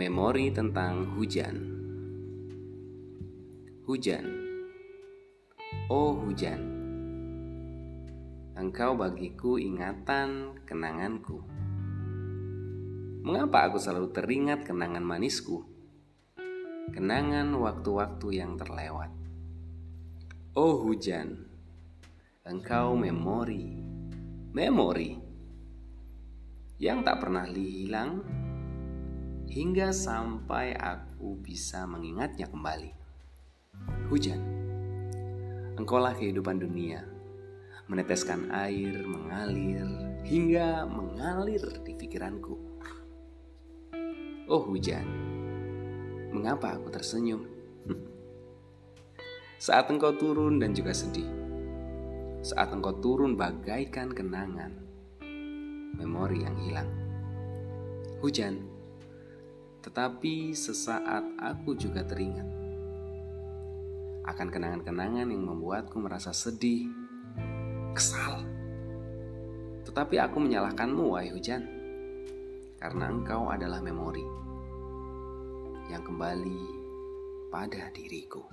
Memori tentang hujan. Hujan. Oh hujan. Engkau bagiku ingatan kenanganku. Mengapa aku selalu teringat kenangan manisku? Kenangan waktu-waktu yang terlewat. Oh hujan. Engkau memori. Memori. Yang tak pernah hilang hingga sampai aku bisa mengingatnya kembali. Hujan, engkaulah kehidupan dunia, meneteskan air mengalir hingga mengalir di pikiranku. Oh hujan, mengapa aku tersenyum? Saat engkau turun dan juga sedih, saat engkau turun bagaikan kenangan, memori yang hilang. Hujan, tetapi sesaat aku juga teringat akan kenangan-kenangan yang membuatku merasa sedih, kesal. Tetapi aku menyalahkanmu, wahai hujan, karena engkau adalah memori yang kembali pada diriku.